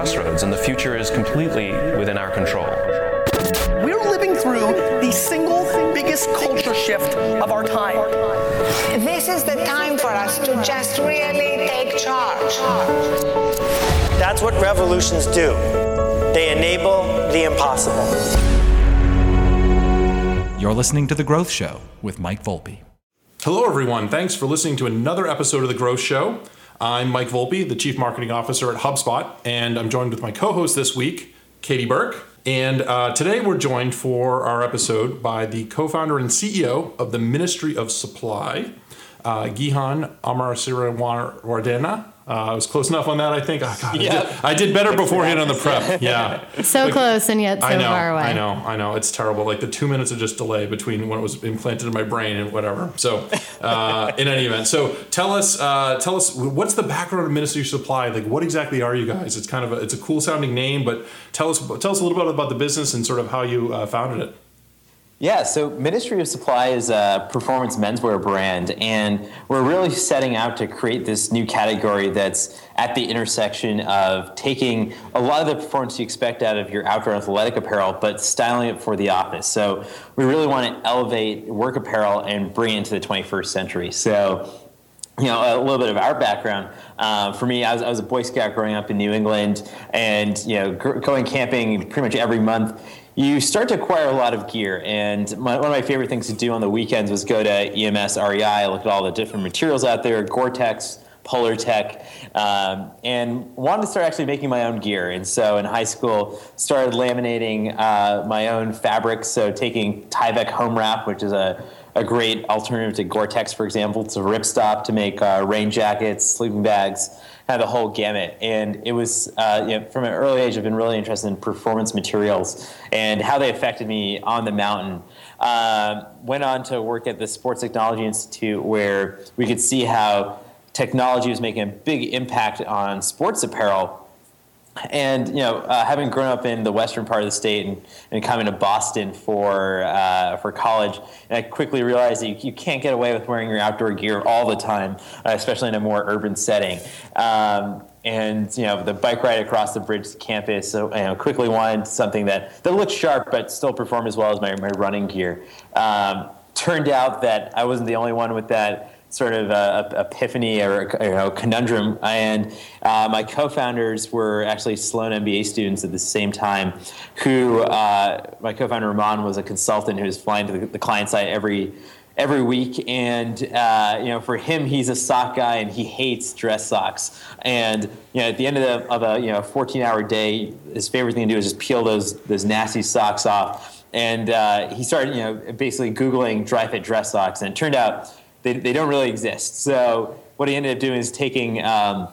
crossroads, and the future is completely within our control. We're living through the single biggest culture shift of our time. This is the time for us to just really take charge. That's what revolutions do. They enable the impossible. You're listening to The Growth Show with Mike Volpe. Hello, everyone. Thanks for listening to another episode of The Growth Show. I'm Mike Volpe, the Chief Marketing Officer at HubSpot, and I'm joined with my co host this week, Katie Burke. And uh, today we're joined for our episode by the co founder and CEO of the Ministry of Supply, uh, Gihan Amarasirawadena. Uh, I was close enough on that, I think. Oh, God, Yep. I, did, I did better beforehand on the prep. Yeah. So Like, close and yet so I know, far away. I know, I know. It's terrible. Like the two minutes of just delay between when it was implanted in my brain and whatever. So, uh, in any event, so tell us, uh, tell us, what's the background of Ministry Supply? Like, what exactly are you guys? It's kind of a, it's a cool sounding name, but tell us, tell us a little bit about the business and sort of how you uh, founded it. Yeah, so Ministry of Supply is a performance menswear brand, and we're really setting out to create this new category that's at the intersection of taking a lot of the performance you expect out of your outdoor athletic apparel, but styling it for the office. So we really want to elevate work apparel and bring it into the 21st century. So you know, a little bit of our background. Uh, for me, I was, I was a Boy Scout growing up in New England, and you know, gr- going camping pretty much every month. You start to acquire a lot of gear, and my, one of my favorite things to do on the weekends was go to EMS REI, look at all the different materials out there, Gore-Tex, Polartec, um, and wanted to start actually making my own gear. And so in high school, started laminating uh, my own fabrics. So taking Tyvek home wrap, which is a, a great alternative to Gore-Tex, for example, to ripstop to make uh, rain jackets, sleeping bags, kind of the whole gamut. And it was, uh, you know, from an early age, I've been really interested in performance materials and how they affected me on the mountain. Um, went on to work at the Sports Technology Institute where we could see how technology was making a big impact on sports apparel. And you know, uh, having grown up in the western part of the state and, and coming to Boston for uh, for college, and I quickly realized that you, you can't get away with wearing your outdoor gear all the time, uh, especially in a more urban setting. Um, and you know, the bike ride across the bridge to campus, so you know, quickly wanted something that that looked sharp but still performed as well as my, my running gear. Um, turned out that I wasn't the only one with that sort of uh, epiphany or you know conundrum. And uh, my co-founders were actually Sloan MBA students at the same time. Who uh, my co-founder Ramon was a consultant who was flying to the, the client site every every week and uh, you know for him he's a sock guy and he hates dress socks and you know at the end of, the, of a you know 14 hour day his favorite thing to do is just peel those those nasty socks off and uh, he started you know basically googling Dri-FIT dress socks and it turned out they, they don't really exist so what he ended up doing is taking um,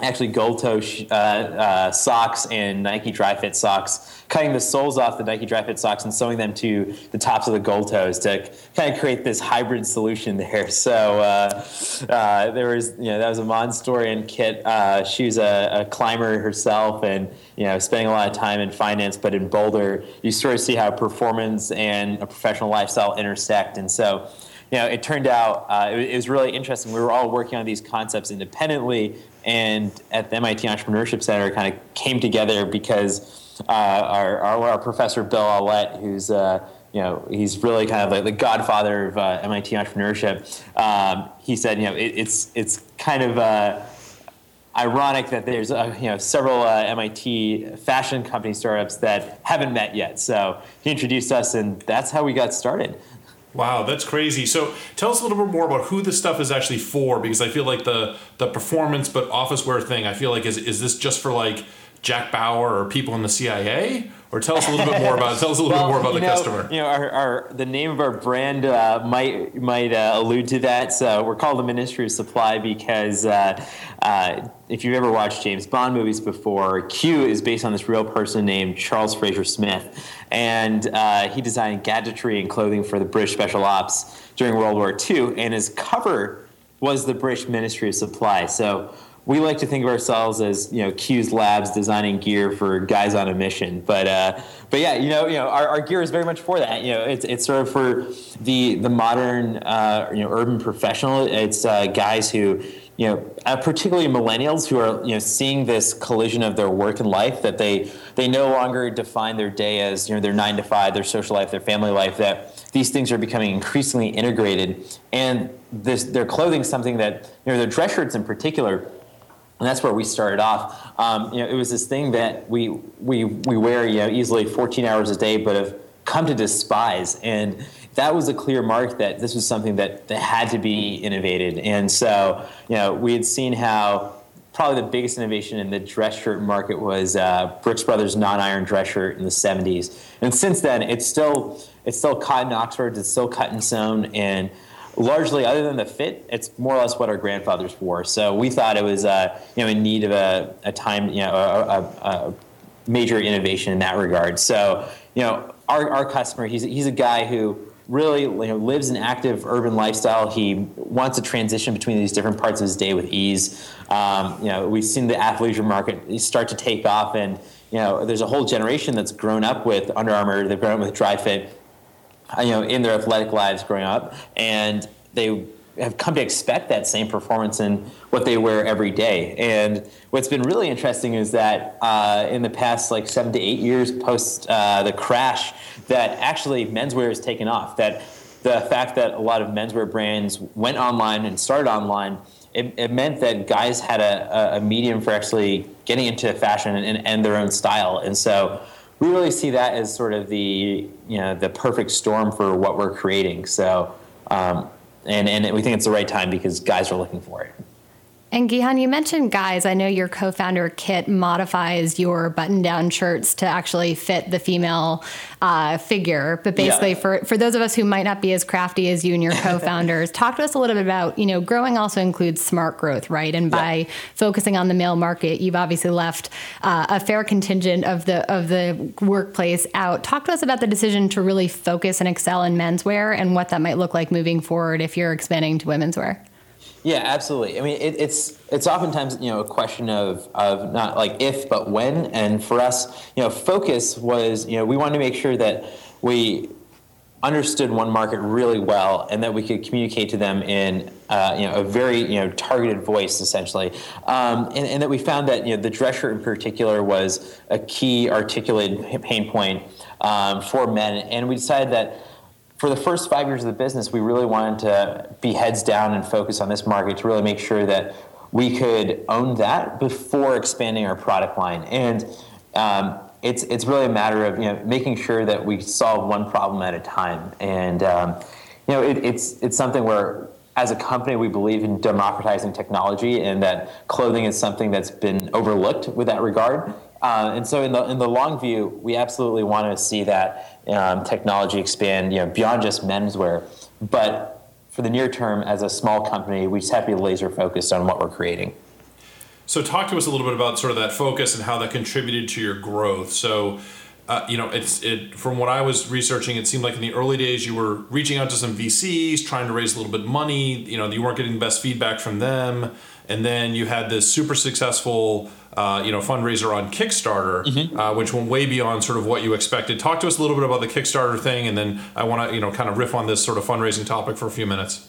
actually gold toe uh, uh, socks and Nike Dri-FIT socks, cutting the soles off the Nike Dri-FIT socks and sewing them to the tops of the gold toes to kind of create this hybrid solution there. So uh, uh, there was, you know, that was a Mon story and Kit. Uh, she was a, a climber herself and, you know, spending a lot of time in finance, but in Boulder, you sort of see how performance and a professional lifestyle intersect. And so, you know, it turned out uh, it, it was really interesting. We were all working on these concepts independently, and at the MIT Entrepreneurship Center, kind of came together because uh, our, our, our professor Bill Aulet, who's uh, you know he's really kind of like the godfather of uh, MIT entrepreneurship. Um, he said, you know, it, it's it's kind of uh, ironic that there's uh, you know several uh, MIT fashion company startups that haven't met yet. So he introduced us, and that's how we got started. Wow, that's crazy. So tell us a little bit more about who this stuff is actually for, because I feel like the the performance but office wear thing, I feel like is is this just for like Jack Bauer or people in the CIA? Or tell us a little bit more about tell us a little Well, bit more about the know, customer. You know, our, our the name of our brand uh, might might uh, allude to that. So we're called the Ministry of Supply because uh, uh, if you've ever watched James Bond movies before, Q is based on this real person named Charles Fraser Smith, and uh, he designed gadgetry and clothing for the British Special Ops during World War II, and his cover was the British Ministry of Supply. So we like to think of ourselves as you know Q's Labs designing gear for guys on a mission. But uh, but yeah, you know you know our, our gear is very much for that. You know, it's it's sort of for the the modern uh, you know urban professional. It's uh, guys who you know, uh, particularly millennials who are you know seeing this collision of their work and life that they they no longer define their day as you know their nine to five, their social life, their family life. That these things are becoming increasingly integrated, and this their clothing something that you know their dress shirts in particular. And that's where we started off. Um, you know, it was this thing that we we we wear you know easily 14 hours a day, but have come to despise. And that was a clear mark that this was something that, that had to be innovated. And so, you know, we had seen how probably the biggest innovation in the dress shirt market was uh, Brooks Brothers non-iron dress shirt in the 70s. And since then, it's still it's still cotton Oxford, it's still cut and sewn, and largely, other than the fit, it's more or less what our grandfathers wore. So we thought it was uh, you know in need of a, a time you know a, a, a major innovation in that regard. So you know our, our customer, he's he's a guy who really you know, lives an active urban lifestyle. He wants to transition between these different parts of his day with ease. Um, you know, we've seen the athleisure market start to take off, and you know, there's a whole generation that's grown up with Under Armour. They've grown up with Dri-FIT, uh, you know, in their athletic lives growing up, and they have come to expect that same performance in what they wear every day. And what's been really interesting is that uh, in the past like seven to eight years post uh, the crash, that actually menswear has taken off. That the fact that a lot of menswear brands went online and started online, it, it meant that guys had a, a, medium for actually getting into fashion and, and their own style. And so we really see that as sort of the you know the perfect storm for what we're creating. So um, and and we think it's the right time because guys are looking for it. And Gihan, you mentioned guys. I know your co-founder Kit modifies your button-down shirts to actually fit the female uh, figure. But basically, yeah. for for those of us who might not be as crafty as you and your co-founders, talk to us a little bit about you know growing also includes smart growth, right? And by yeah. focusing on the male market, you've obviously left uh, a fair contingent of the of the workplace out. Talk to us about the decision to really focus and excel in menswear and what that might look like moving forward if you're expanding to women's wear. Yeah, absolutely. I mean, it, it's it's oftentimes you know a question of of not like if but when. And for us, you know, focus was you know we wanted to make sure that we understood one market really well and that we could communicate to them in uh, you know a very you know targeted voice essentially um, and, and, that we found that you know the dress shirt in particular was a key articulated pain point um, for men and we decided that for the first five years of the business, we really wanted to be heads down and focus on this market to really make sure that we could own that before expanding our product line. And um, it's it's really a matter of you know making sure that we solve one problem at a time. And um, you know it, it's it's something where as a company we believe in democratizing technology and that clothing is something that's been overlooked with that regard. Uh, and so in the in the long view, we absolutely want to see that um, technology expand you know, beyond just menswear. But for the near term, as a small company, we just have to be laser focused on what we're creating. So, talk to us a little bit about sort of that focus and how that contributed to your growth. So, uh, you know, it's it from what I was researching, it seemed like in the early days you were reaching out to some VCs, trying to raise a little bit of money. You know, you weren't getting the best feedback from them, and then you had this super successful uh, you know fundraiser on Kickstarter, mm-hmm. uh, which went way beyond sort of what you expected. Talk to us a little bit about the Kickstarter thing, and then I want to you know kind of riff on this sort of fundraising topic for a few minutes.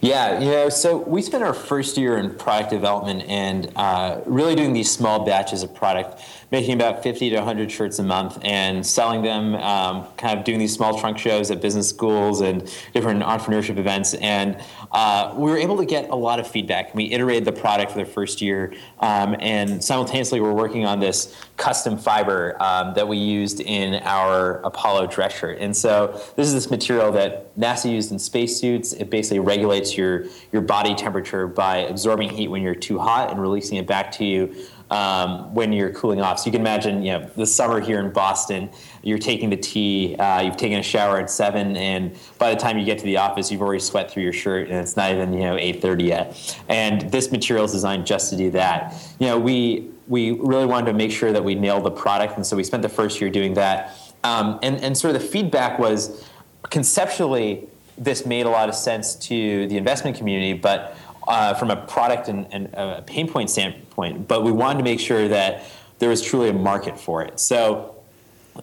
Yeah, you know, so we spent our first year in product development and uh, really doing these small batches of product, making about 50 to 100 shirts a month and selling them, um, kind of doing these small trunk shows at business schools and different entrepreneurship events. And uh, we were able to get a lot of feedback. We iterated the product for the first year, um, and simultaneously, we're working on this custom fiber um, that we used in our Apollo dress shirt. And so, this is this material that NASA used in spacesuits. It basically regulates your, your body temperature by absorbing heat when you're too hot and releasing it back to you um, when you're cooling off. So you can imagine, you know, the summer here in Boston, you're taking the tea, uh, you've taken a shower at seven, and by the time you get to the office, you've already sweat through your shirt, and it's not even you know 8:30 yet. And this material is designed just to do that. You know, we we really wanted to make sure that we nailed the product, and so we spent the first year doing that. Um, and and sort of the feedback was conceptually this made a lot of sense to the investment community, but uh, from a product and, and a pain point standpoint, but we wanted to make sure that there was truly a market for it. So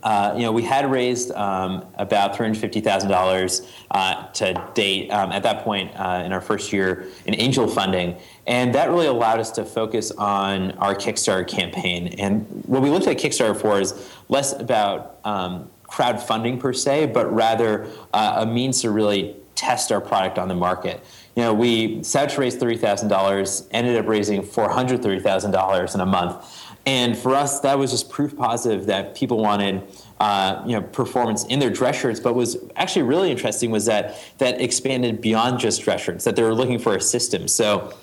uh, you know, we had raised um, about $350,000 uh, to date um, at that point uh, in our first year in angel funding. And that really allowed us to focus on our Kickstarter campaign. And what we looked at Kickstarter for is less about um, crowdfunding per se, but rather uh, a means to really test our product on the market. You know, we set to raise $30,000, ended up raising $430,000 in a month. And for us, that was just proof positive that people wanted, uh, you know, performance in their dress shirts. But was actually really interesting was that that expanded beyond just dress shirts. That they were looking for a system. So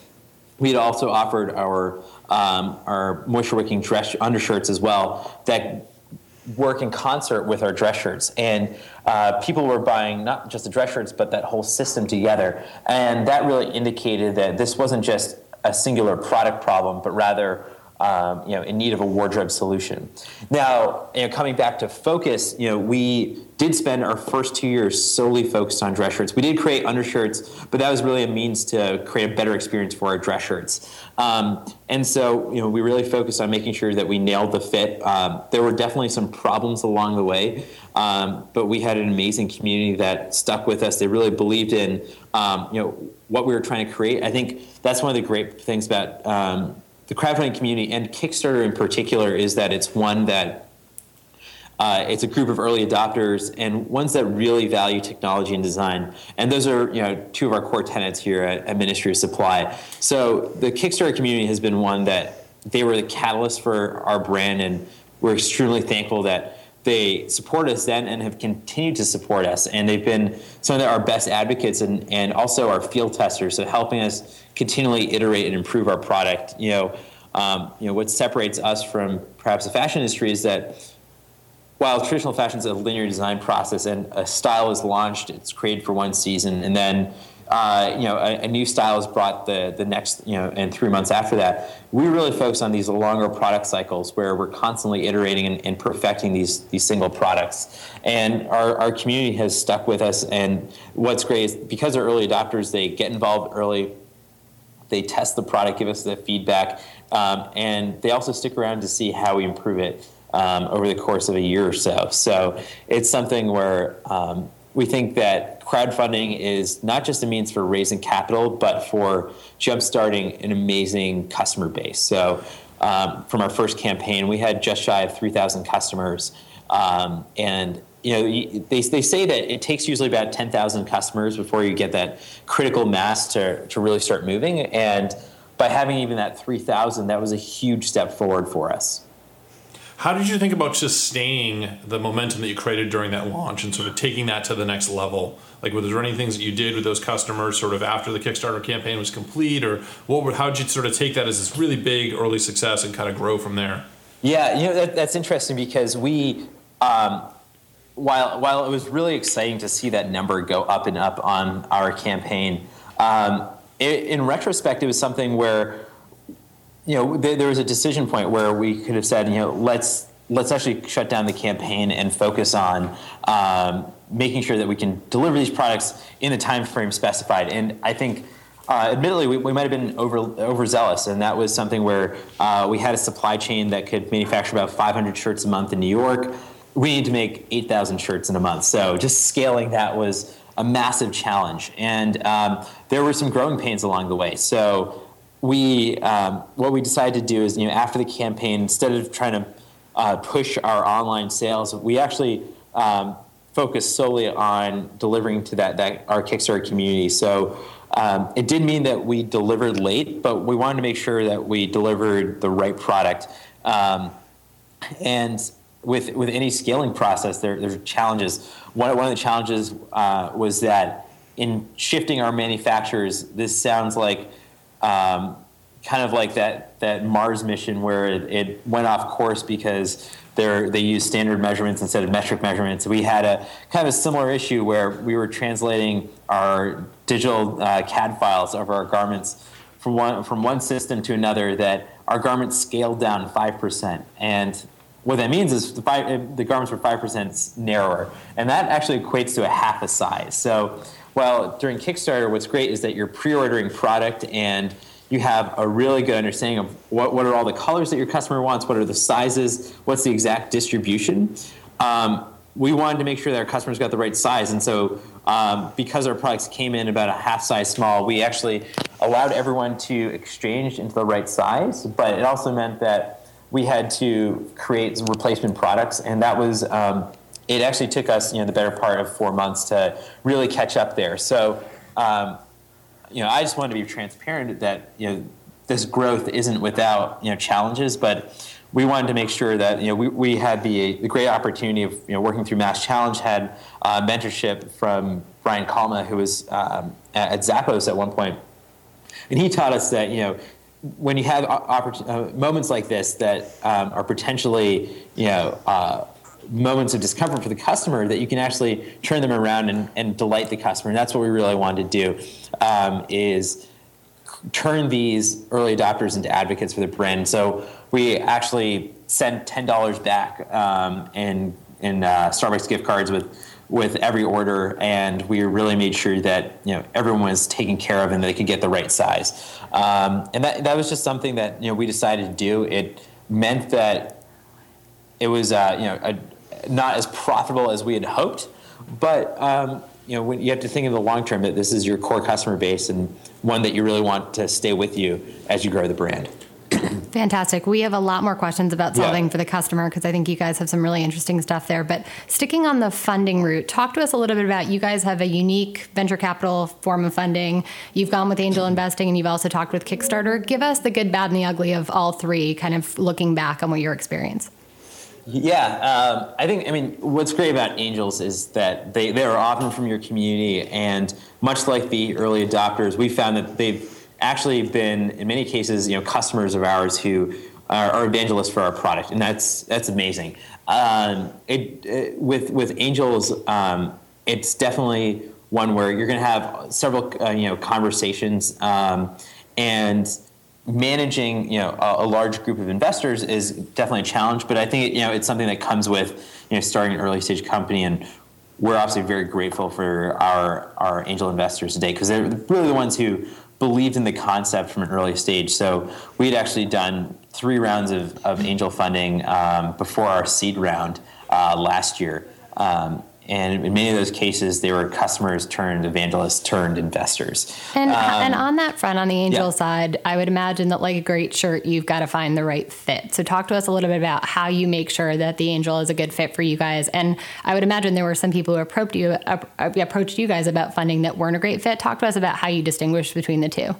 we had also offered our um, our moisture wicking dress undershirts as well that work in concert with our dress shirts. And uh, people were buying not just the dress shirts, but that whole system together. And that really indicated that this wasn't just a singular product problem, but rather um, you know, in need of a wardrobe solution. Now, you know, coming back to focus, you know, we did spend our first two years solely focused on dress shirts. We did create undershirts, but that was really a means to create a better experience for our dress shirts. Um, and so, you know, we really focused on making sure that we nailed the fit. Um, there were definitely some problems along the way, um, but we had an amazing community that stuck with us. They really believed in, um, you know, what we were trying to create. I think that's one of the great things about um, the crowdfunding community and Kickstarter in particular is that it's one that uh, it's a group of early adopters and ones that really value technology and design. And those are you know two of our core tenets here at, at Ministry of Supply. So the Kickstarter community has been one that they were the catalyst for our brand, and we're extremely thankful that they support us then and have continued to support us. And they've been some of our best advocates and, and also our field testers, so helping us continually iterate and improve our product. You know, um, you know what separates us from perhaps the fashion industry is that while traditional fashion is a linear design process and a style is launched, it's created for one season, and then uh, you know, a, a, new style is brought the, the next, you know, and three months after that. We really focus on these longer product cycles where we're constantly iterating and, and perfecting these, these single products. And our, our community has stuck with us. And what's great is because they're early adopters, they get involved early, they test the product, give us the feedback, um, and they also stick around to see how we improve it um, over the course of a year or so. So it's something where um, we think that crowdfunding is not just a means for raising capital, but for jumpstarting an amazing customer base. So, um, from our first campaign, we had just shy of 3,000 customers. Um, and you know, they, they say that it takes usually about 10,000 customers before you get that critical mass to, to really start moving. And by having even that 3,000, that was a huge step forward for us. How did you think about sustaining the momentum that you created during that launch and sort of taking that to the next level? Like, was there any things that you did with those customers sort of after the Kickstarter campaign was complete, or what? Were, how did you sort of take that as this really big early success and kind of grow from there? Yeah, you know that, that's interesting because we, um, while while it was really exciting to see that number go up and up on our campaign, um, it, in retrospect, it was something where you know, there, there was a decision point where we could have said, you know, let's let's actually shut down the campaign and focus on um, making sure that we can deliver these products in the time frame specified. And I think. Uh, admittedly, we, we might have been over overzealous, and that was something where uh, we had a supply chain that could manufacture about 500 shirts a month in New York. We need to make 8,000 shirts in a month. So just scaling that was a massive challenge, and um, there were some growing pains along the way. So we um, what we decided to do is you know after the campaign instead of trying to uh, push our online sales we actually um, focused solely on delivering to that, that our kickstarter community. So um, it did mean that we delivered late but we wanted to make sure that we delivered the right product. Um, and with with any scaling process there, there's challenges. One, one of the challenges uh, was that in shifting our manufacturers this sounds like um, kind of like that that Mars mission where it, it went off course because they they used standard measurements instead of metric measurements. We had a kind of a similar issue where we were translating our digital uh, CAD files of our garments from one from one system to another that our garments scaled down five percent and what that means is the, five, the garments were 5% narrower, and that actually equates to a half a size. So well, during Kickstarter, what's great is that you're pre-ordering product and you have a really good understanding of what, what are all the colors that your customer wants, what are the sizes, what's the exact distribution. Um, we wanted to make sure that our customers got the right size, and so um, because our products came in about a half size small, we actually allowed everyone to exchange into the right size, but it also meant that we had to create replacement products, and that was um, it. Actually, took us you know the better part of four months to really catch up there. So, um, you know, I just wanted to be transparent that you know this growth isn't without you know challenges, but we wanted to make sure that you know we, we had the, the great opportunity of you know working through Mass Challenge, had uh, mentorship from Brian Kalma, who was um, at Zappos at one point, and he taught us that you know when you have uh, moments like this that um, are potentially you know uh, moments of discomfort for the customer that you can actually turn them around and, and delight the customer and that's what we really wanted to do um, is turn these early adopters into advocates for the brand so we actually sent $10 back um, in, in uh, starbucks gift cards with with every order, and we really made sure that you know everyone was taken care of and they could get the right size. Um, and that that was just something that you know we decided to do. It meant that it was uh, you know a, not as profitable as we had hoped, but um, you know when you have to think in the long term that this is your core customer base and one that you really want to stay with you as you grow the brand. Fantastic. We have a lot more questions about solving yeah. for the customer because I think you guys have some really interesting stuff there. But sticking on the funding route, talk to us a little bit about you guys have a unique venture capital form of funding. You've gone with angel investing and you've also talked with Kickstarter. Give us the good, bad, and the ugly of all three, kind of looking back on what your experience. Yeah, um, I think, I mean, what's great about angels is that they, they are often from your community, and much like the early adopters, we found that they've actually been in many cases you know customers of ours who are, are evangelists for our product, and that's that's amazing. Um, it, it, with with angels, um, it's definitely one where you're going to have several uh, you know conversations um, and managing you know a, a, large group of investors is definitely a challenge but i think you know it's something that comes with you know starting an early stage company and we're obviously very grateful for our our angel investors today because they're really the ones who believed in the concept from an early stage. So we had actually done three rounds of, of angel funding um, before our seed round uh, last year. Um, and in many of those cases, they were customers turned evangelists turned investors. And um, and on that front, on the angel yeah. side, I would imagine that like a great shirt, you've got to find the right fit. So talk to us a little bit about how you make sure that the angel is a good fit for you guys. And I would imagine there were some people who approached you approached you guys about funding that weren't a great fit. Talk to us about how you distinguish between the two.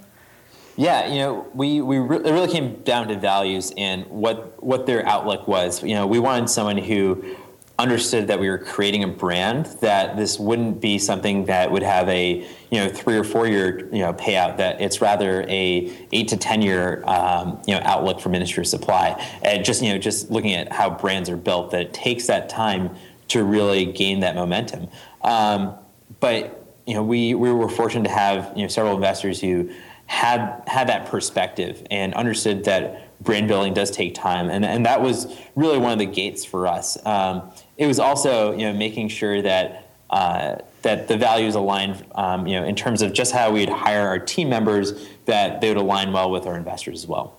Yeah, you know, we, we re- it really came down to values and what what their outlook was. You know, we wanted someone who understood that we were creating a brand that this wouldn't be something that would have a you know three or four year you know payout that it's rather a eight to ten year um, you know outlook for ministry of supply. And just you know just looking at how brands are built that it takes that time to really gain that momentum. Um, but you know we we were fortunate to have you know several investors who had had that perspective and understood that brand building does take time. And, and that was really one of the gates for us. Um, it was also you know making sure that uh, that the values aligned um, you know in terms of just how we'd hire our team members that they would align well with our investors as well.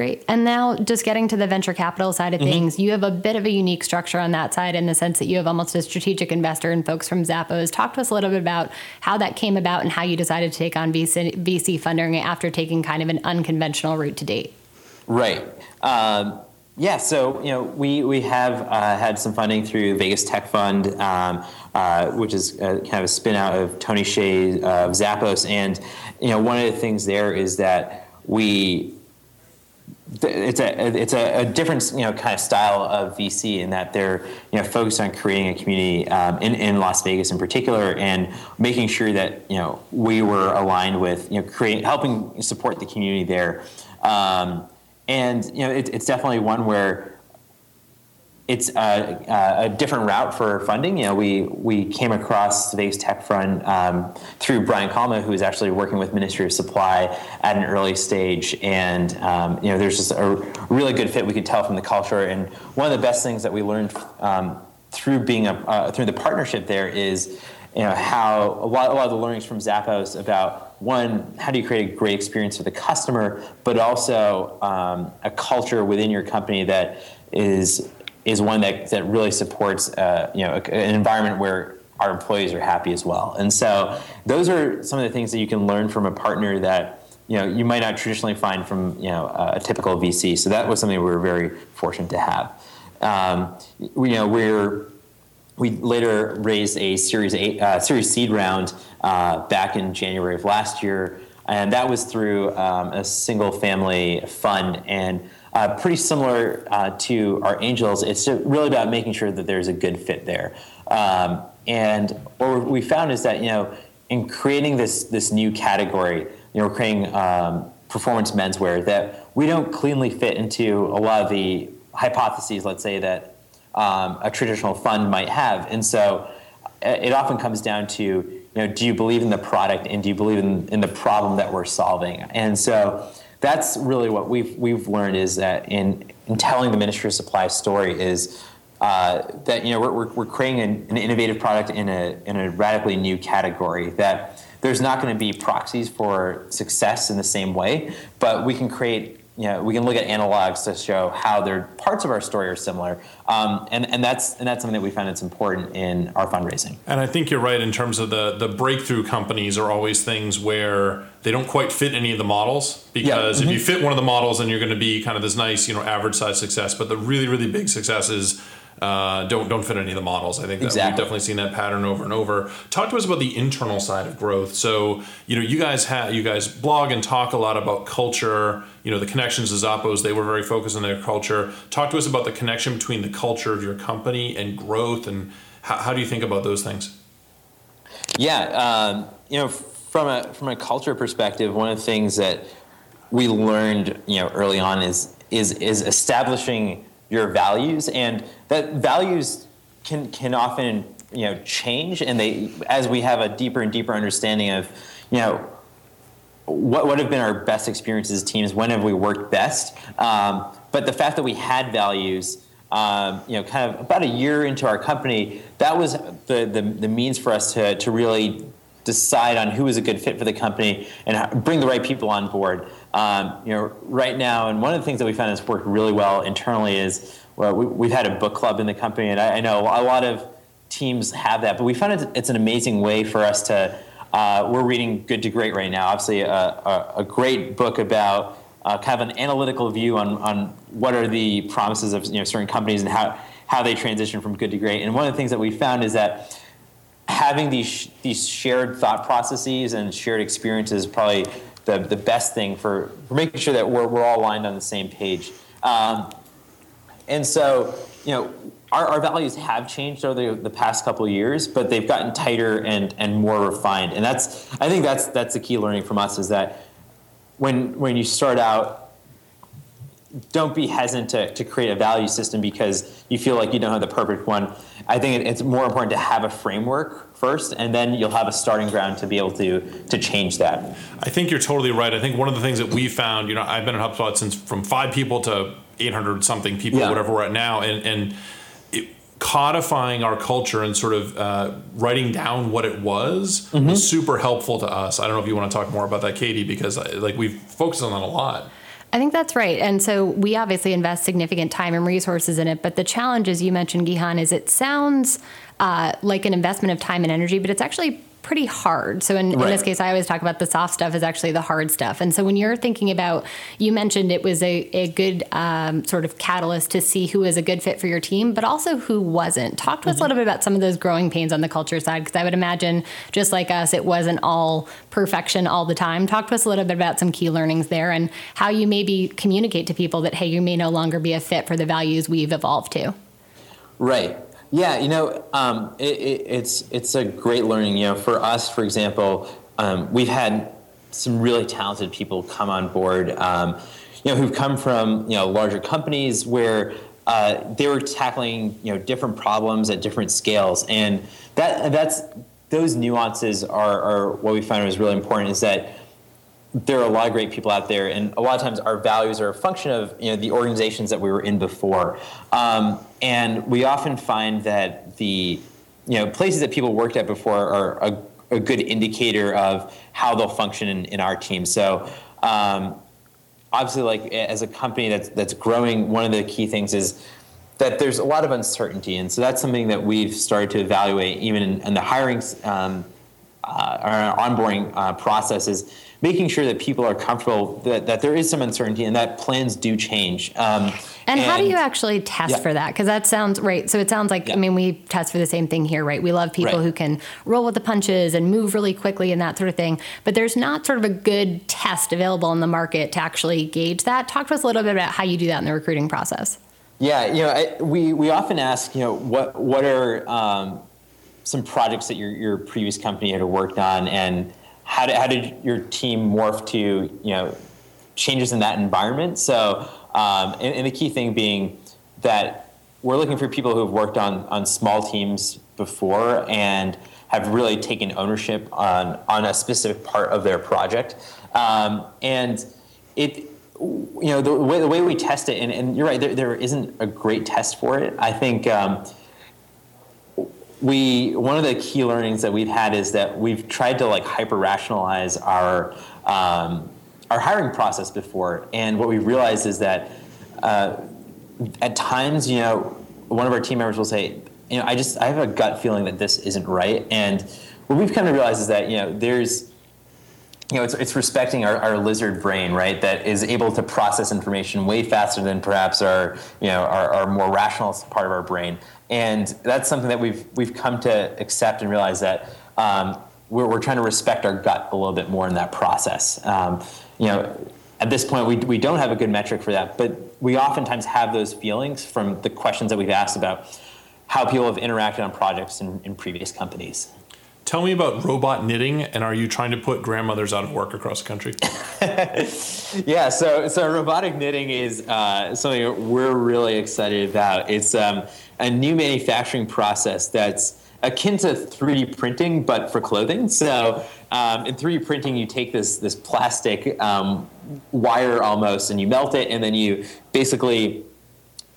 Great. And now, just getting to the venture capital side of mm-hmm. things, you have a bit of a unique structure on that side in the sense that you have almost a strategic investor and folks from Zappos. Talk to us a little bit about how that came about and how you decided to take on VC, VC funding after taking kind of an unconventional route to date. Right. Um, yeah, so you know we we have uh, had some funding through Vegas Tech Fund, um, uh, which is a, kind of a spin out of Tony Hsieh of Zappos, and you know one of the things there is that we it's a it's a, a, different you know kind of style of VC in that they're you know focused on creating a community um, in in Las Vegas in particular and making sure that you know we were aligned with you know create helping support the community there. Um, and you know, it, it's definitely one where it's a, a, different route for funding. You know, we we came across Vegas Tech Fund um, through Brian Kalma, who is actually working with Ministry of Supply at an early stage, and um, you know, there's just a really good fit we could tell from the culture. And one of the best things that we learned um, through being a uh, through the partnership there is you know how a lot, a lot of the learnings from Zappos about one how do you create a great experience for the customer, but also um, a culture within your company that is is one that, that really supports uh, you know an environment where our employees are happy as well. And so those are some of the things that you can learn from a partner that you know you might not traditionally find from you know a typical VC. So that was something we were very fortunate to have. Um, you know we're we later raised a Series A, uh, Series seed round uh, back in January of last year, and that was through um, a single family fund and. Uh, pretty similar uh, to our angels, it's really about making sure that there's a good fit there. Um, and what we found is that you know, in creating this this new category, you know, we're creating um, performance menswear that we don't cleanly fit into a lot of the hypotheses. Let's say that um, a traditional fund might have, and so uh, it often comes down to you know, do you believe in the product and do you believe in, in the problem that we're solving? And so that's really what we've we've learned is that in in telling the Ministry of Supply story is uh, that you know we're, we're, creating an, an, innovative product in a, in a radically new category that there's not going to be proxies for success in the same way but we can create you know, we can look at analogs to show how their parts of our story are similar, um, and and that's and that's something that we find that's important in our fundraising. And I think you're right in terms of the the breakthrough companies are always things where they don't quite fit any of the models because yeah. mm-hmm. if you fit one of the models, then you're going to be kind of this nice you know average size success. But the really really big successes uh, don't don't fit any of the models. I think that exactly. we've definitely seen that pattern over and over. Talk to us about the internal side of growth. So you know, you guys have you guys blog and talk a lot about culture. You know, the connections to Zappos. They were very focused on their culture. Talk to us about the connection between the culture of your company and growth, and how, how do you think about those things? Yeah, um, you know, from a from a culture perspective, one of the things that we learned, you know, early on is is is establishing your values and that values can can often you know change and they as we have a deeper and deeper understanding of you know what, what have been our best experiences as teams when have we worked best um, but the fact that we had values um, you know kind of about a year into our company that was the, the, the means for us to, to really decide on who is a good fit for the company and bring the right people on board um, you know, right now, and one of the things that we found has worked really well internally is well, we, have had a book club in the company, and I, I, know a lot of teams have that, but we found it's, it's an amazing way for us to. Uh, we're reading Good to Great right now, obviously a, a, a great book about uh, kind of an analytical view on, on what are the promises of you know, certain companies and how, how they transition from good to great. And one of the things that we found is that having these these shared thought processes and shared experiences probably the, the best thing for, for making sure that we're, we're all aligned on the same page. Um, and so, you know, our, our values have changed over the, the past couple years, but they've gotten tighter and, and more refined. And that's, I think that's, that's the key learning from us is that when, when you start out, don't be hesitant to, to create a value system because you feel like you don't have the perfect one. I think it's more important to have a framework first, and then you'll have a starting ground to be able to to change that. I think you're totally right. I think one of the things that we found, you know, I've been at HubSpot since from five people to 800 something people, yeah. whatever we're at now, and and it, codifying our culture and sort of uh, writing down what it was mm-hmm. was super helpful to us. I don't know if you want to talk more about that, Katie, because like we've focused on that a lot. I think that's right. And so we obviously invest significant time and resources in it. But the challenge, as you mentioned, Gihan, is it sounds uh, like an investment of time and energy, but it's actually pretty hard. So in, right. in, this case, I always talk about the soft stuff is actually the hard stuff. And so when you're thinking about, you mentioned it was a, a good um, sort of catalyst to see who is a good fit for your team, but also who wasn't. Talk to mm-hmm. us a little bit about some of those growing pains on the culture side, because I would imagine just like us, it wasn't all perfection all the time. Talk to us a little bit about some key learnings there and how you maybe communicate to people that, hey, you may no longer be a fit for the values we've evolved to. Right. Yeah, you know, um, it, it, it's it's a great learning. You know, for us, for example, um, we've had some really talented people come on board. Um, you know, who've come from you know larger companies where uh, they were tackling you know different problems at different scales, and that that's those nuances are, are what we found was really important. Is that there are a lot of great people out there, and a lot of times our values are a function of you know the organizations that we were in before, um, and we often find that the you know, places that people worked at before are a, a good indicator of how they'll function in, in our team. So, um, obviously, like as a company that's that's growing, one of the key things is that there's a lot of uncertainty, and so that's something that we've started to evaluate even in, in the hiring um, uh, our onboarding uh, process is making sure that people are comfortable that, that there is some uncertainty and that plans do change. Um, and, and, how do you actually test yeah. for that? Because that sounds right. So it sounds like yeah. I mean we test for the same thing here, right? We love people right. who can roll with the punches and move really quickly and that sort of thing. But there's not sort of a good test available in the market to actually gauge that. Talk to us a little bit about how you do that in the recruiting process. Yeah, you know, I, we we often ask, you know, what what are um, some projects that your your previous company had worked on, and how did how did your team morph to you know changes in that environment? So, um, and, and the key thing being that we're looking for people who have worked on on small teams before and have really taken ownership on on a specific part of their project, um, and it you know the way, the way we test it and, and you're right there, there isn't a great test for it i think um, we one of the key learnings that we've had is that we've tried to like hyper rationalize our um, our hiring process before. And what we realized is that uh, at times you know one of our team members will say you know i just i have a gut feeling that this isn't right. And what we've kind of realized is that you know there's you know, it's, it's respecting our, our lizard brain, right? That is able to process information way faster than perhaps our, you know, our, our more rational part of our brain. And that's something that we've, we've come to accept and realize that um, we're, we're trying to respect our gut a little bit more in that process. Um, you know, at this point, we, we don't have a good metric for that, but we oftentimes have those feelings from the questions that we've asked about how people have interacted on projects in, in previous companies. Tell me about robot knitting, and are you trying to put grandmothers out of work across the country? yeah, so so robotic knitting is uh, something we're really excited about. It's um, a new manufacturing process that's akin to 3D printing, but for clothing. So um, in 3D printing, you take this this plastic um, wire almost, and you melt it, and then you basically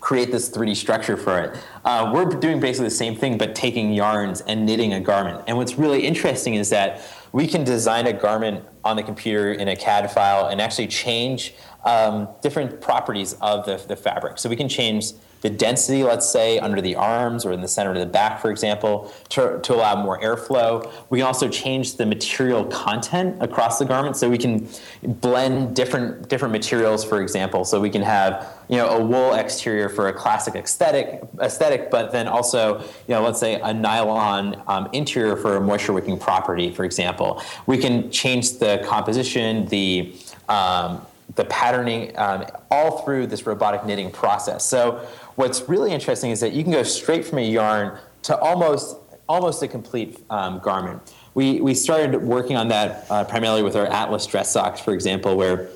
create this 3D structure for it. Uh, we're doing basically the same thing, but taking yarns and knitting a garment. And what's really interesting is that we can design a garment on the computer in a CAD file and actually change um, different properties of the, the fabric. So we can change the density, let's say, under the arms or in the center of the back, for example, to, to allow more airflow. We can also change the material content across the garment, so we can blend different different materials, for example. So we can have you know a wool exterior for a classic aesthetic aesthetic, but then also you know let's say a nylon um, interior for a moisture wicking property, for example. We can change the composition, the um, the patterning um, all through this robotic knitting process. So what's really interesting is that you can go straight from a yarn to almost almost a complete um, garment. We, we started working on that uh, primarily with our Atlas dress socks, for example, where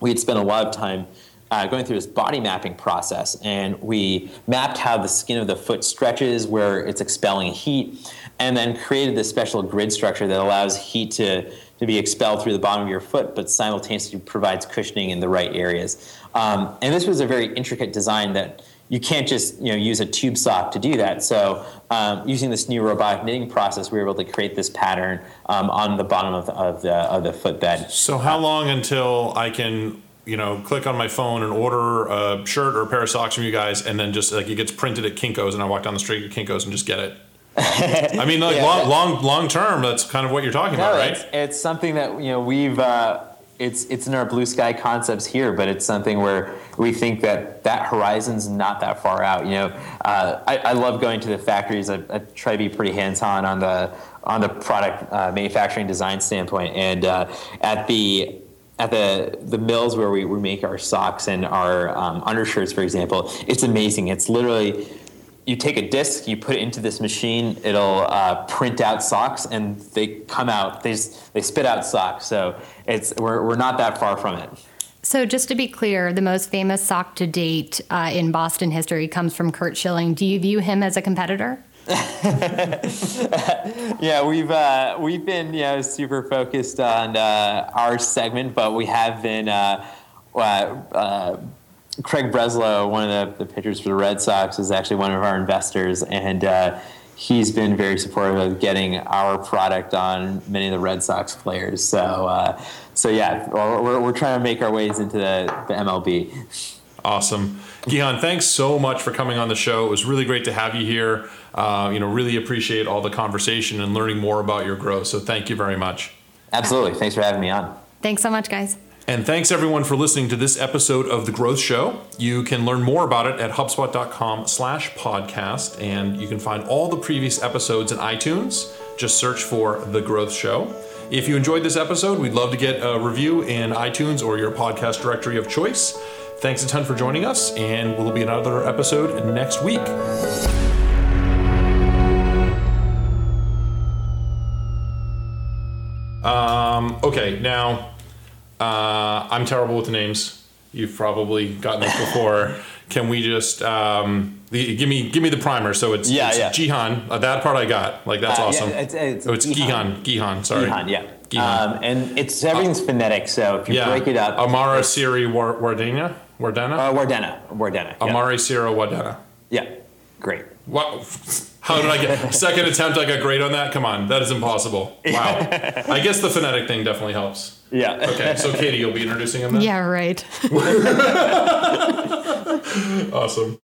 we had spent a lot of time uh, going through this body mapping process, and we mapped how the skin of the foot stretches, where it's expelling heat, and then created this special grid structure that allows heat to to be expelled through the bottom of your foot, but simultaneously provides cushioning in the right areas. Um, and this was a very intricate design that you can't just you know use a tube sock to do that. So um, using this new robotic knitting process, we were able to create this pattern um, on the bottom of the, of the, of the footbed. So how long until I can you know click on my phone and order a shirt or a pair of socks from you guys, and then just like it gets printed at Kinko's, and I walk down the street at Kinko's and just get it? I mean, like yeah, long, long, long term. That's kind of what you're talking no, about, right? It's, it's, something that you know we've. Uh, it's it's in our blue sky concepts here, but it's something where we think that that horizon's not that far out. You know, uh, I, I, love going to the factories. I, I, try to be pretty hands on on the on the product uh, manufacturing design standpoint, and uh, at the at the the mills where we, we make our socks and our um, undershirts, for example, it's amazing. It's literally you take a disc, you put it into this machine, it'll uh, print out socks, and they come out. They they spit out socks. So it's we're we're not that far from it. So just to be clear, the most famous sock to date uh, in Boston history comes from Curt Schilling. Do you view him as a competitor? yeah, we've uh, we've been you know super focused on uh, our segment, but we have been uh, uh, uh Craig Breslow, one of the, the pitchers for the Red Sox, is actually one of our investors, and uh, he's been very supportive of getting our product on many of the Red Sox players. So, uh, so yeah, we're, we're trying to make our ways into the, the MLB. Awesome. Gihan, thanks so much for coming on the show. It was really great to have you here. Uh, you know, really appreciate all the conversation and learning more about your growth. So thank you very much. Absolutely. Thanks for having me on. Thanks so much, guys. And thanks everyone for listening to this episode of The Growth Show. You can learn more about it at HubSpot.com slash podcast, and you can find all the previous episodes in iTunes. Just search for The Growth Show. If you enjoyed this episode, we'd love to get a review in iTunes or your podcast directory of choice. Thanks a ton for joining us, and we'll be another episode next week. Um, okay, now uh, I'm terrible with the names. You've probably gotten this before. Can we just um, the, give me give me the primer? So it's Yeah, it's yeah. Jihan. Uh, that part I got. Like that's Uh, yeah, awesome. it's- it's oh, it's Gihan. Gihan. Sorry. Gihan, yeah. Gihan. Um, and it's everything's phonetic, so if you yeah. break it up, Amara Siri War- Wardena. Wardena. uh, Wardena, Wardena. Yeah. Amari Sierra Wardena. Yeah, great. Wow. How did I get second attempt? I got great on that. Come on, that is impossible. Wow. I guess the phonetic thing definitely helps. Yeah. Okay, so Katie, you'll be introducing him then. Yeah, right. Awesome.